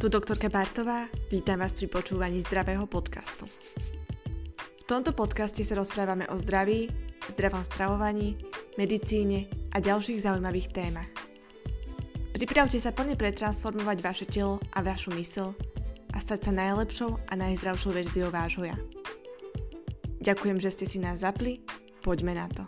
Tu doktorka Bartová, vítam vás pri počúvaní zdravého podcastu. V tomto podcaste sa rozprávame o zdraví, zdravom stravovaní, medicíne a ďalších zaujímavých témach. Pripravte sa plne pretransformovať vaše telo a vašu mysl a stať sa najlepšou a najzdravšou verziou vášho ja. Ďakujem, že ste si nás zapli, poďme na to.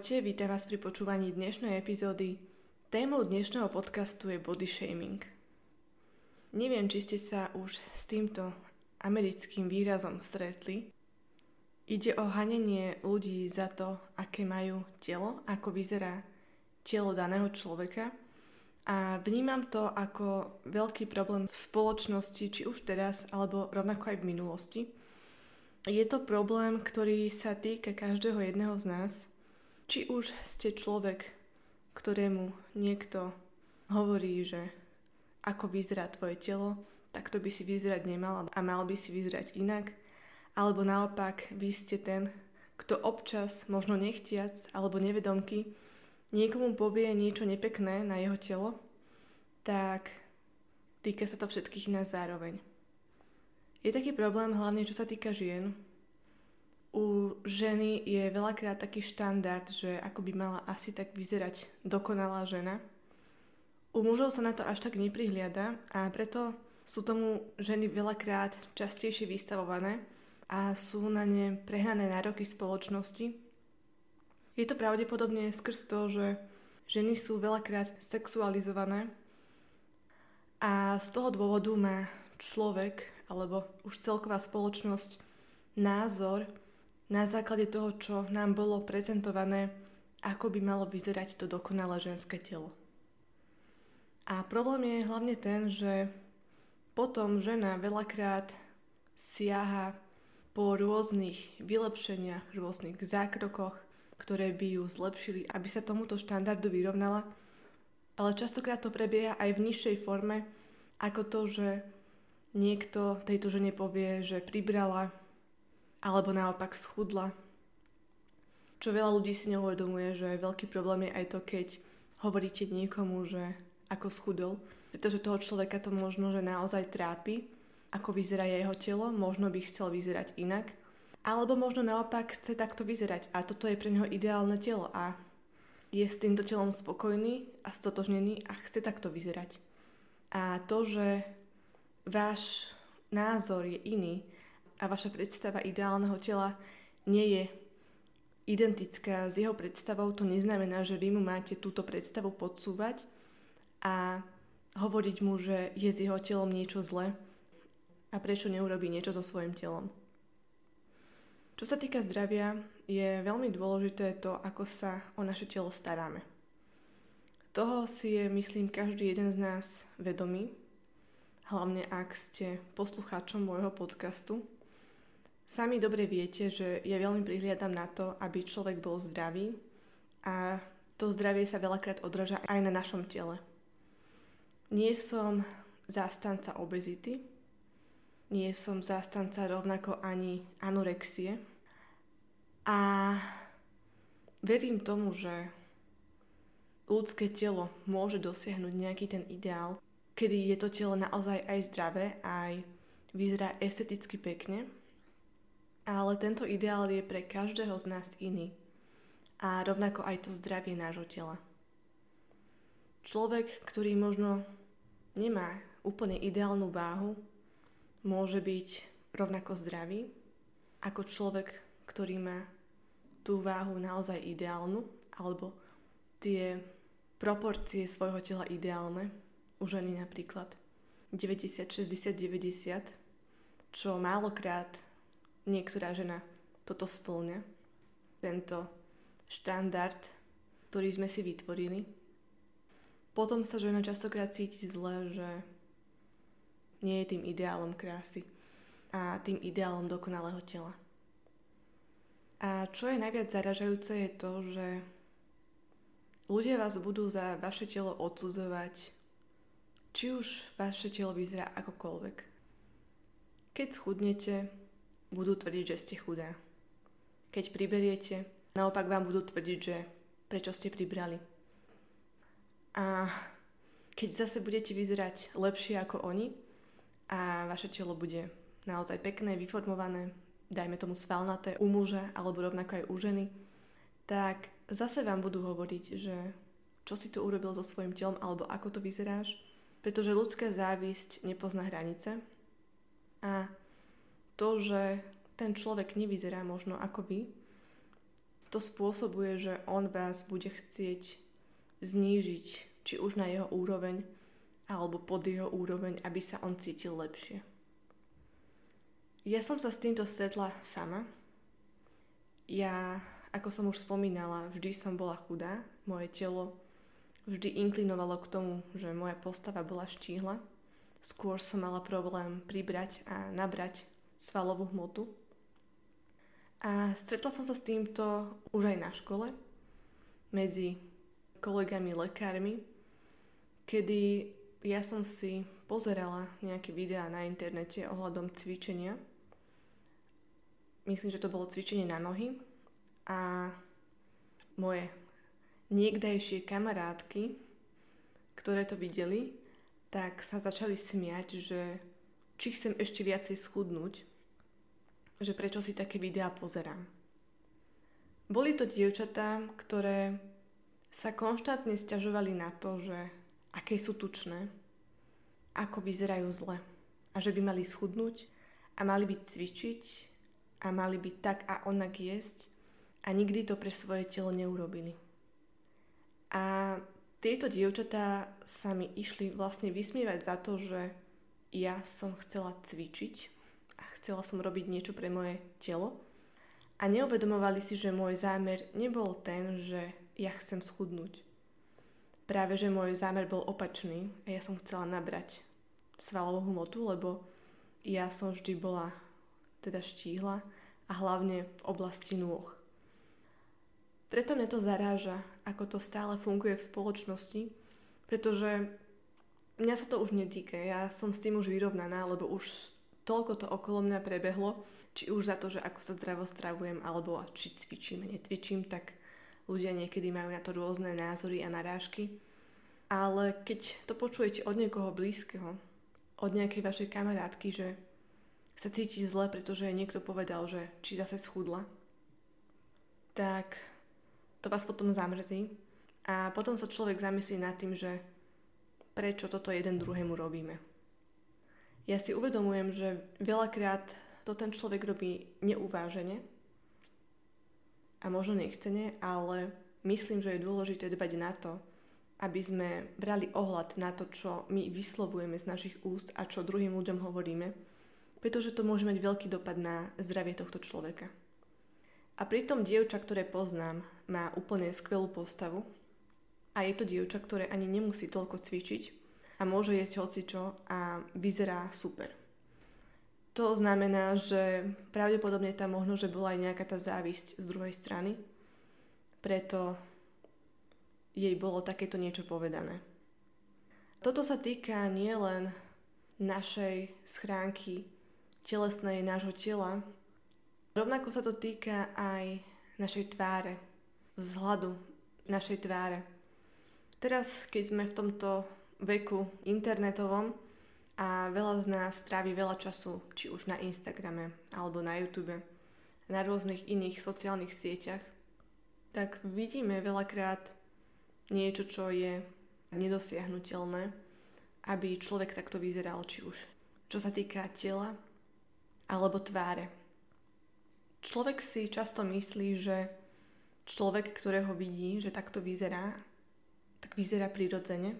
Ahojte, vítam vás pri počúvaní dnešnej epizódy. Témou dnešného podcastu je body shaming. Neviem, či ste sa už s týmto americkým výrazom stretli. Ide o hanenie ľudí za to, aké majú telo, ako vyzerá telo daného človeka. A vnímam to ako veľký problém v spoločnosti, či už teraz, alebo rovnako aj v minulosti. Je to problém, ktorý sa týka každého jedného z nás – či už ste človek, ktorému niekto hovorí, že ako vyzerá tvoje telo, tak to by si vyzerať nemal a mal by si vyzerať inak, alebo naopak vy ste ten, kto občas, možno nechtiac alebo nevedomky, niekomu povie niečo nepekné na jeho telo, tak týka sa to všetkých nás zároveň. Je taký problém hlavne čo sa týka žien, u ženy je veľakrát taký štandard, že ako by mala asi tak vyzerať dokonalá žena. U mužov sa na to až tak neprihliada a preto sú tomu ženy veľakrát častejšie vystavované a sú na ne prehnané nároky spoločnosti. Je to pravdepodobne skrz to, že ženy sú veľakrát sexualizované a z toho dôvodu má človek alebo už celková spoločnosť názor, na základe toho, čo nám bolo prezentované, ako by malo vyzerať to dokonalé ženské telo. A problém je hlavne ten, že potom žena veľakrát siaha po rôznych vylepšeniach, rôznych zákrokoch, ktoré by ju zlepšili, aby sa tomuto štandardu vyrovnala, ale častokrát to prebieha aj v nižšej forme, ako to, že niekto tejto žene povie, že pribrala, alebo naopak schudla. Čo veľa ľudí si neuvedomuje, že veľký problém je aj to, keď hovoríte niekomu, že ako schudol, pretože toho človeka to možno, že naozaj trápi, ako vyzerá jeho telo, možno by chcel vyzerať inak, alebo možno naopak chce takto vyzerať a toto je pre neho ideálne telo a je s týmto telom spokojný a stotožnený a chce takto vyzerať. A to, že váš názor je iný, a vaša predstava ideálneho tela nie je identická s jeho predstavou, to neznamená, že vy mu máte túto predstavu podsúvať a hovoriť mu, že je s jeho telom niečo zlé a prečo neurobí niečo so svojim telom. Čo sa týka zdravia, je veľmi dôležité to, ako sa o naše telo staráme. Toho si je, myslím, každý jeden z nás vedomý, hlavne ak ste poslucháčom môjho podcastu, Sami dobre viete, že ja veľmi prihliadam na to, aby človek bol zdravý a to zdravie sa veľakrát odráža aj na našom tele. Nie som zástanca obezity, nie som zástanca rovnako ani anorexie a verím tomu, že ľudské telo môže dosiahnuť nejaký ten ideál, kedy je to telo naozaj aj zdravé, aj vyzerá esteticky pekne ale tento ideál je pre každého z nás iný. A rovnako aj to zdravie nášho tela. Človek, ktorý možno nemá úplne ideálnu váhu, môže byť rovnako zdravý ako človek, ktorý má tú váhu naozaj ideálnu alebo tie proporcie svojho tela ideálne, u ženy napríklad 90, 60, 90, čo málokrát niektorá žena toto splňa, tento štandard, ktorý sme si vytvorili. Potom sa žena častokrát cíti zle, že nie je tým ideálom krásy a tým ideálom dokonalého tela. A čo je najviac zaražajúce je to, že ľudia vás budú za vaše telo odsudzovať, či už vaše telo vyzerá akokoľvek. Keď schudnete, budú tvrdiť, že ste chudá. Keď priberiete, naopak vám budú tvrdiť, že prečo ste pribrali. A keď zase budete vyzerať lepšie ako oni a vaše telo bude naozaj pekné, vyformované, dajme tomu svalnaté u muža alebo rovnako aj u ženy, tak zase vám budú hovoriť, že čo si to urobil so svojím telom alebo ako to vyzeráš, pretože ľudská závisť nepozná hranice a to, že ten človek nevyzerá možno ako vy, to spôsobuje, že on vás bude chcieť znížiť, či už na jeho úroveň, alebo pod jeho úroveň, aby sa on cítil lepšie. Ja som sa s týmto stretla sama. Ja ako som už spomínala, vždy som bola chudá, moje telo vždy inklinovalo k tomu, že moja postava bola štíhla. Skôr som mala problém pribrať a nabrať svalovú hmotu. A stretla som sa s týmto už aj na škole, medzi kolegami lekármi, kedy ja som si pozerala nejaké videá na internete ohľadom cvičenia. Myslím, že to bolo cvičenie na nohy, a moje niekdajšie kamarátky, ktoré to videli, tak sa začali smiať, že či chcem ešte viacej schudnúť, že prečo si také videá pozerám. Boli to dievčatá, ktoré sa konštantne stiažovali na to, že aké sú tučné, ako vyzerajú zle a že by mali schudnúť a mali by cvičiť a mali by tak a onak jesť a nikdy to pre svoje telo neurobili. A tieto dievčatá sa mi išli vlastne vysmievať za to, že ja som chcela cvičiť chcela som robiť niečo pre moje telo a neuvedomovali si, že môj zámer nebol ten, že ja chcem schudnúť. Práve, že môj zámer bol opačný a ja som chcela nabrať svalovú hmotu, lebo ja som vždy bola teda štíhla a hlavne v oblasti nôh. Preto mňa to zaráža, ako to stále funguje v spoločnosti, pretože mňa sa to už netýka. Ja som s tým už vyrovnaná, lebo už toľko to okolo mňa prebehlo, či už za to, že ako sa zdravo stravujem, alebo či cvičím, netvičím, tak ľudia niekedy majú na to rôzne názory a narážky. Ale keď to počujete od niekoho blízkeho, od nejakej vašej kamarátky, že sa cíti zle, pretože niekto povedal, že či zase schudla, tak to vás potom zamrzí a potom sa človek zamyslí nad tým, že prečo toto jeden druhému robíme. Ja si uvedomujem, že veľakrát to ten človek robí neuvážene a možno nechcene, ale myslím, že je dôležité dbať na to, aby sme brali ohľad na to, čo my vyslovujeme z našich úst a čo druhým ľuďom hovoríme, pretože to môže mať veľký dopad na zdravie tohto človeka. A pritom dievča, ktoré poznám, má úplne skvelú postavu a je to dievča, ktoré ani nemusí toľko cvičiť a môže jesť hocičo a vyzerá super. To znamená, že pravdepodobne tam možno, že bola aj nejaká tá závisť z druhej strany, preto jej bolo takéto niečo povedané. Toto sa týka nielen našej schránky telesnej nášho tela, Rovnako sa to týka aj našej tváre, vzhľadu našej tváre. Teraz, keď sme v tomto veku internetovom a veľa z nás trávi veľa času, či už na Instagrame alebo na YouTube, na rôznych iných sociálnych sieťach, tak vidíme veľakrát niečo, čo je nedosiahnutelné, aby človek takto vyzeral, či už čo sa týka tela alebo tváre. Človek si často myslí, že človek, ktorého vidí, že takto vyzerá, tak vyzerá prirodzene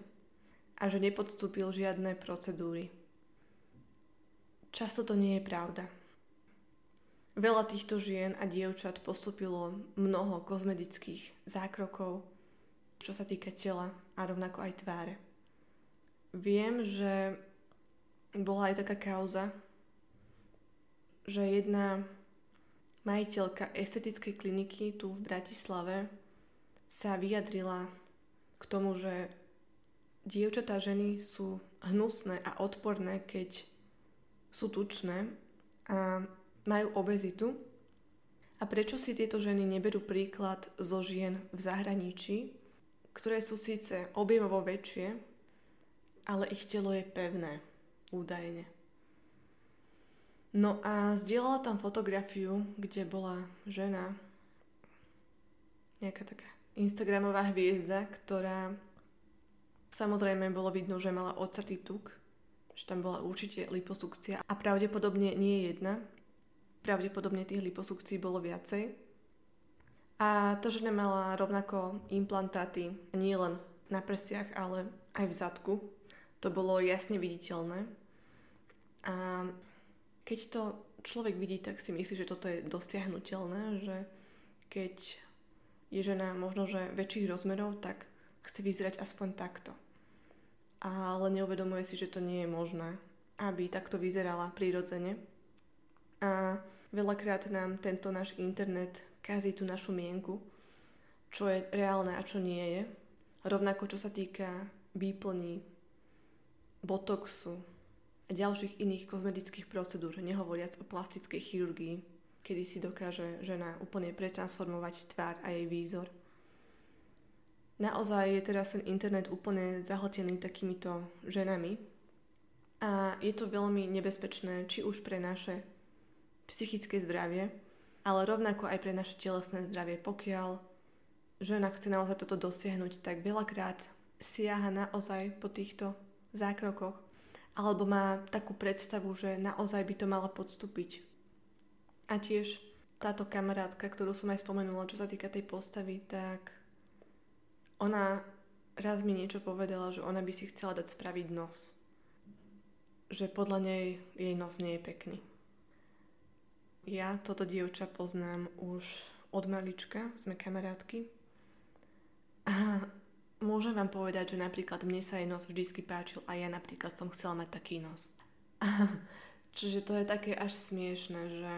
a že nepodstúpil žiadne procedúry. Často to nie je pravda. Veľa týchto žien a dievčat postupilo mnoho kozmetických zákrokov, čo sa týka tela a rovnako aj tváre. Viem, že bola aj taká kauza, že jedna Majiteľka estetickej kliniky tu v Bratislave sa vyjadrila k tomu, že dievčatá ženy sú hnusné a odporné, keď sú tučné a majú obezitu A prečo si tieto ženy neberú príklad zo žien v zahraničí, ktoré sú síce objemovo väčšie, ale ich telo je pevné, údajne. No a zdieľala tam fotografiu, kde bola žena, nejaká taká Instagramová hviezda, ktorá samozrejme bolo vidno, že mala ocatý tuk, že tam bola určite liposukcia a pravdepodobne nie jedna, pravdepodobne tých liposukcií bolo viacej. A tá žena mala rovnako implantáty nie len na prsiach, ale aj v zadku. To bolo jasne viditeľné. A keď to človek vidí, tak si myslí, že toto je dosiahnutelné, že keď je žena možno, že väčších rozmerov, tak chce vyzerať aspoň takto. Ale neuvedomuje si, že to nie je možné, aby takto vyzerala prirodzene. A veľakrát nám tento náš internet kazí tú našu mienku, čo je reálne a čo nie je. Rovnako čo sa týka výplní, botoxu a ďalších iných kozmetických procedúr, nehovoriac o plastickej chirurgii kedy si dokáže žena úplne pretransformovať tvár a jej výzor. Naozaj je teraz ten internet úplne zahltený takýmito ženami a je to veľmi nebezpečné či už pre naše psychické zdravie, ale rovnako aj pre naše telesné zdravie. Pokiaľ žena chce naozaj toto dosiahnuť, tak veľakrát siaha naozaj po týchto zákrokoch alebo má takú predstavu, že naozaj by to mala podstúpiť a tiež táto kamarátka, ktorú som aj spomenula, čo sa týka tej postavy, tak ona raz mi niečo povedala, že ona by si chcela dať spraviť nos. Že podľa nej jej nos nie je pekný. Ja toto dievča poznám už od malička, sme kamarátky. A môžem vám povedať, že napríklad mne sa jej nos vždycky páčil a ja napríklad som chcela mať taký nos. Čiže to je také až smiešne, že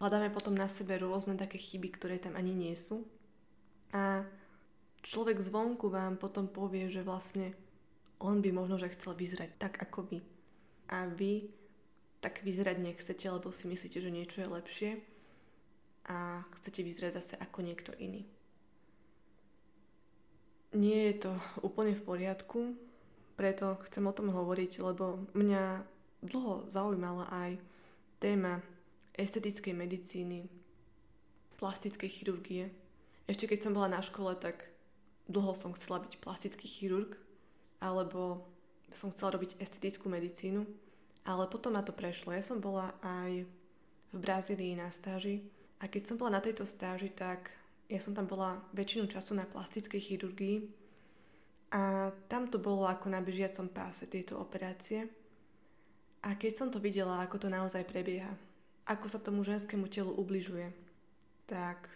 hľadáme potom na sebe rôzne také chyby, ktoré tam ani nie sú. A človek zvonku vám potom povie, že vlastne on by možno, že chcel vyzerať tak ako vy. A vy tak vyzerať nechcete, lebo si myslíte, že niečo je lepšie a chcete vyzerať zase ako niekto iný. Nie je to úplne v poriadku, preto chcem o tom hovoriť, lebo mňa dlho zaujímala aj téma estetickej medicíny, plastickej chirurgie. Ešte keď som bola na škole, tak dlho som chcela byť plastický chirurg, alebo som chcela robiť estetickú medicínu, ale potom ma to prešlo. Ja som bola aj v Brazílii na stáži a keď som bola na tejto stáži, tak ja som tam bola väčšinu času na plastickej chirurgii a tam to bolo ako na bežiacom páse tieto operácie. A keď som to videla, ako to naozaj prebieha, ako sa tomu ženskému telu ubližuje, tak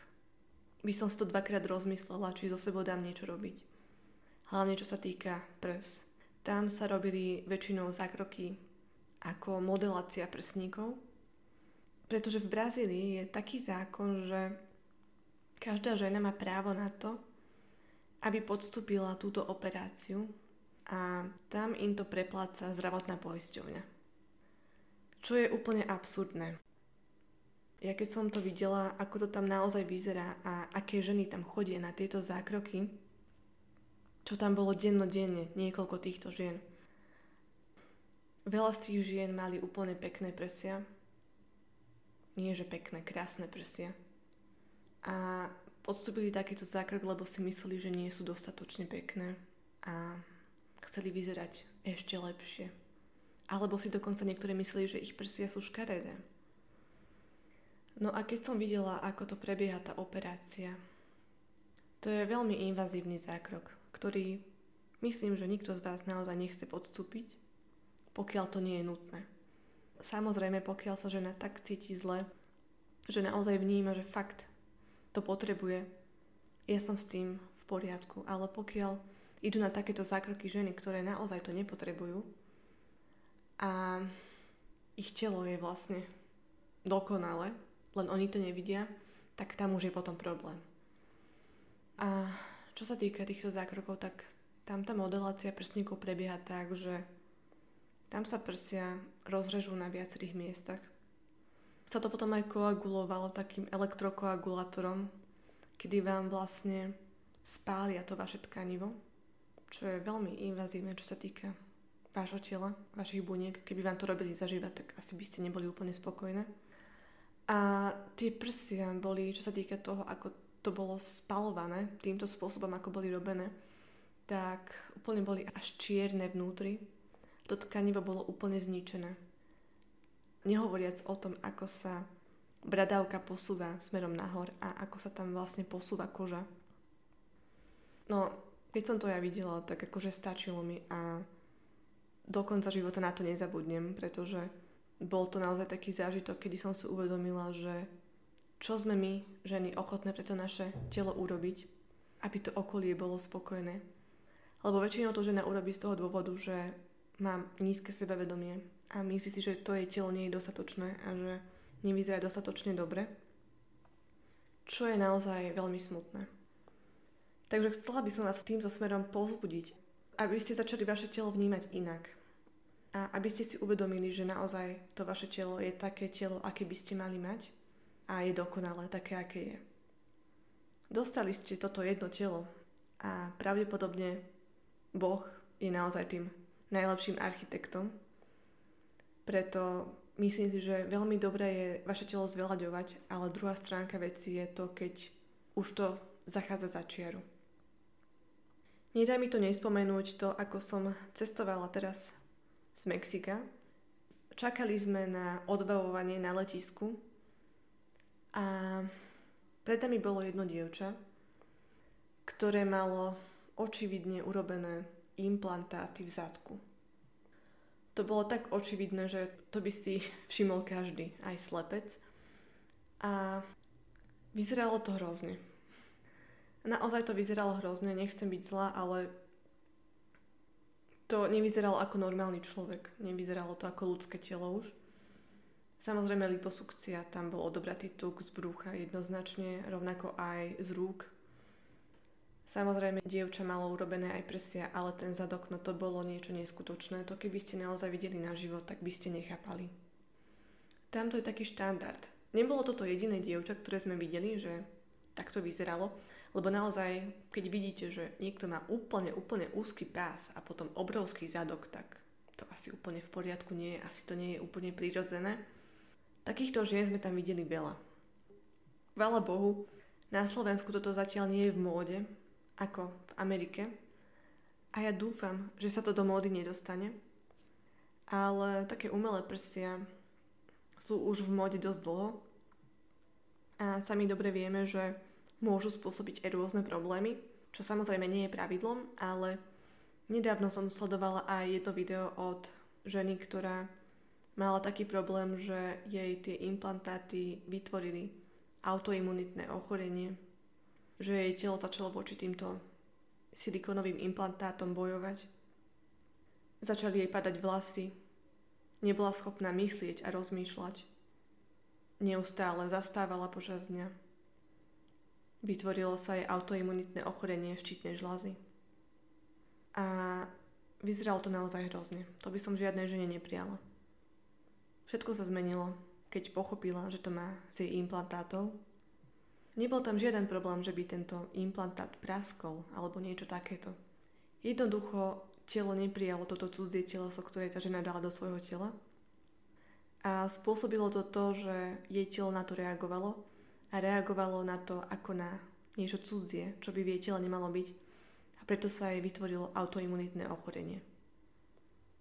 by som si to dvakrát rozmyslela, či zo sebou dám niečo robiť. Hlavne čo sa týka prs. Tam sa robili väčšinou zákroky ako modelácia prsníkov, pretože v Brazílii je taký zákon, že každá žena má právo na to, aby podstúpila túto operáciu a tam im to prepláca zdravotná poisťovňa. Čo je úplne absurdné ja keď som to videla, ako to tam naozaj vyzerá a aké ženy tam chodia na tieto zákroky, čo tam bolo dennodenne, niekoľko týchto žien. Veľa z tých žien mali úplne pekné prsia. Nie, že pekné, krásne prsia. A podstúpili takýto zákrok, lebo si mysleli, že nie sú dostatočne pekné a chceli vyzerať ešte lepšie. Alebo si dokonca niektoré mysleli, že ich prsia sú škaredé. No a keď som videla, ako to prebieha tá operácia, to je veľmi invazívny zákrok, ktorý myslím, že nikto z vás naozaj nechce podstúpiť, pokiaľ to nie je nutné. Samozrejme, pokiaľ sa žena tak cíti zle, že naozaj vníma, že fakt to potrebuje, ja som s tým v poriadku, ale pokiaľ idú na takéto zákroky ženy, ktoré naozaj to nepotrebujú a ich telo je vlastne dokonale, len oni to nevidia, tak tam už je potom problém. A čo sa týka týchto zákrokov, tak tam tá modelácia prstníkov prebieha tak, že tam sa prsia rozrežú na viacerých miestach. sa to potom aj koagulovalo takým elektrokoagulátorom, kedy vám vlastne spália to vaše tkanivo, čo je veľmi invazívne, čo sa týka vášho tela, vašich buniek. Keby vám to robili zažívať, tak asi by ste neboli úplne spokojné. A tie prsia boli, čo sa týka toho, ako to bolo spalované, týmto spôsobom, ako boli robené, tak úplne boli až čierne vnútri. To tkanivo bolo úplne zničené. Nehovoriac o tom, ako sa bradávka posúva smerom nahor a ako sa tam vlastne posúva koža. No, keď som to ja videla, tak akože stačilo mi a do konca života na to nezabudnem, pretože bol to naozaj taký zážitok, kedy som si uvedomila, že čo sme my, ženy, ochotné pre to naše telo urobiť, aby to okolie bolo spokojné. Lebo väčšinou to žena urobí z toho dôvodu, že mám nízke sebavedomie a myslí si, že to jej telo nie je dostatočné a že nevyzerá dostatočne dobre. Čo je naozaj veľmi smutné. Takže chcela by som vás týmto smerom pozbudiť, aby ste začali vaše telo vnímať inak. A aby ste si uvedomili, že naozaj to vaše telo je také telo, aké by ste mali mať a je dokonalé také, aké je. Dostali ste toto jedno telo a pravdepodobne Boh je naozaj tým najlepším architektom. Preto myslím si, že veľmi dobré je vaše telo zveľaďovať, ale druhá stránka veci je to, keď už to zachádza za čiaru. Nedá mi to nespomenúť to, ako som cestovala teraz z Mexika. Čakali sme na odbavovanie na letisku a pred nami bolo jedno dievča, ktoré malo očividne urobené implantáty v zadku. To bolo tak očividné, že to by si všimol každý, aj slepec. A vyzeralo to hrozne. Naozaj to vyzeralo hrozne, nechcem byť zlá, ale to nevyzeralo ako normálny človek. Nevyzeralo to ako ľudské telo už. Samozrejme liposukcia, tam bol odobratý tuk z brucha jednoznačne, rovnako aj z rúk. Samozrejme, dievča malo urobené aj prsia, ale ten zadok, no to bolo niečo neskutočné. To keby ste naozaj videli na život, tak by ste nechápali. Tamto je taký štandard. Nebolo toto jediné dievča, ktoré sme videli, že takto vyzeralo, lebo naozaj, keď vidíte, že niekto má úplne, úplne úzky pás a potom obrovský zadok, tak to asi úplne v poriadku nie je, asi to nie je úplne prirodzené. Takýchto žien sme tam videli veľa. Chvála Bohu, na Slovensku toto zatiaľ nie je v móde, ako v Amerike. A ja dúfam, že sa to do módy nedostane. Ale také umelé prsia sú už v móde dosť dlho. A sami dobre vieme, že môžu spôsobiť aj rôzne problémy, čo samozrejme nie je pravidlom, ale nedávno som sledovala aj jedno video od ženy, ktorá mala taký problém, že jej tie implantáty vytvorili autoimunitné ochorenie, že jej telo začalo voči týmto silikonovým implantátom bojovať. Začali jej padať vlasy, nebola schopná myslieť a rozmýšľať. Neustále zaspávala počas dňa. Vytvorilo sa jej autoimunitné ochorenie štítnej žlazy. A vyzeralo to naozaj hrozne. To by som žiadnej žene neprijala. Všetko sa zmenilo, keď pochopila, že to má z jej implantátov. Nebol tam žiaden problém, že by tento implantát praskol alebo niečo takéto. Jednoducho telo neprijalo toto cudzie teleso, ktoré tá žena dala do svojho tela. A spôsobilo to to, že jej telo na to reagovalo a reagovalo na to ako na niečo cudzie, čo by v jej tele nemalo byť. A preto sa jej vytvorilo autoimunitné ochorenie.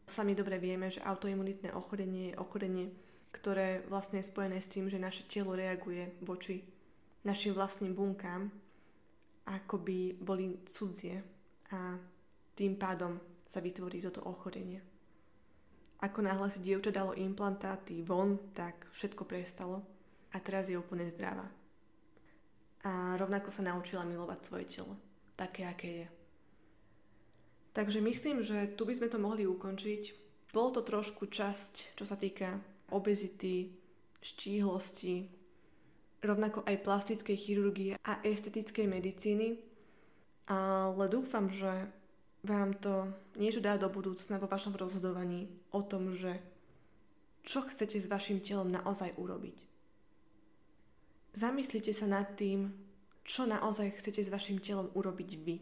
Sami dobre vieme, že autoimunitné ochorenie je ochorenie, ktoré vlastne je spojené s tým, že naše telo reaguje voči našim vlastným bunkám, ako by boli cudzie a tým pádom sa vytvorí toto ochorenie. Ako náhle si dievča dalo implantáty von, tak všetko prestalo a teraz je úplne zdravá. A rovnako sa naučila milovať svoje telo, také, aké je. Takže myslím, že tu by sme to mohli ukončiť. Bolo to trošku časť, čo sa týka obezity, štíhlosti, rovnako aj plastickej chirurgie a estetickej medicíny. Ale dúfam, že vám to niečo dá do budúcna vo vašom rozhodovaní o tom, že čo chcete s vašim telom naozaj urobiť. Zamyslite sa nad tým, čo naozaj chcete s vašim telom urobiť vy.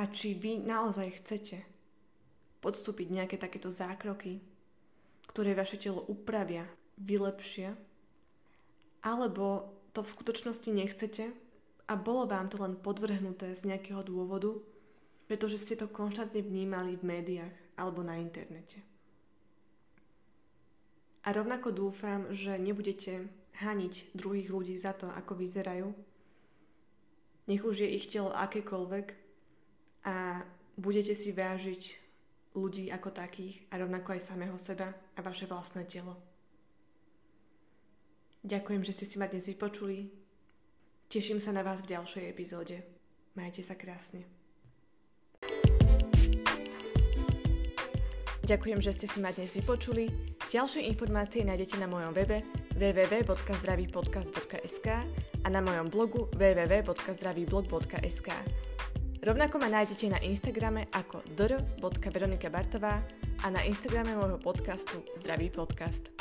A či vy naozaj chcete podstúpiť nejaké takéto zákroky, ktoré vaše telo upravia, vylepšia, alebo to v skutočnosti nechcete a bolo vám to len podvrhnuté z nejakého dôvodu, pretože ste to konštantne vnímali v médiách alebo na internete. A rovnako dúfam, že nebudete haniť druhých ľudí za to, ako vyzerajú. Nech už je ich telo akékoľvek a budete si vážiť ľudí ako takých a rovnako aj samého seba a vaše vlastné telo. Ďakujem, že ste si ma dnes vypočuli. Teším sa na vás v ďalšej epizóde. Majte sa krásne. Ďakujem, že ste si ma dnes vypočuli. Ďalšie informácie nájdete na mojom webe www.zdravýpodcast.sk a na mojom blogu www.zdravýblog.sk. Rovnako ma nájdete na Instagrame ako dr.veronikabartová a na Instagrame môjho podcastu Zdravý podcast.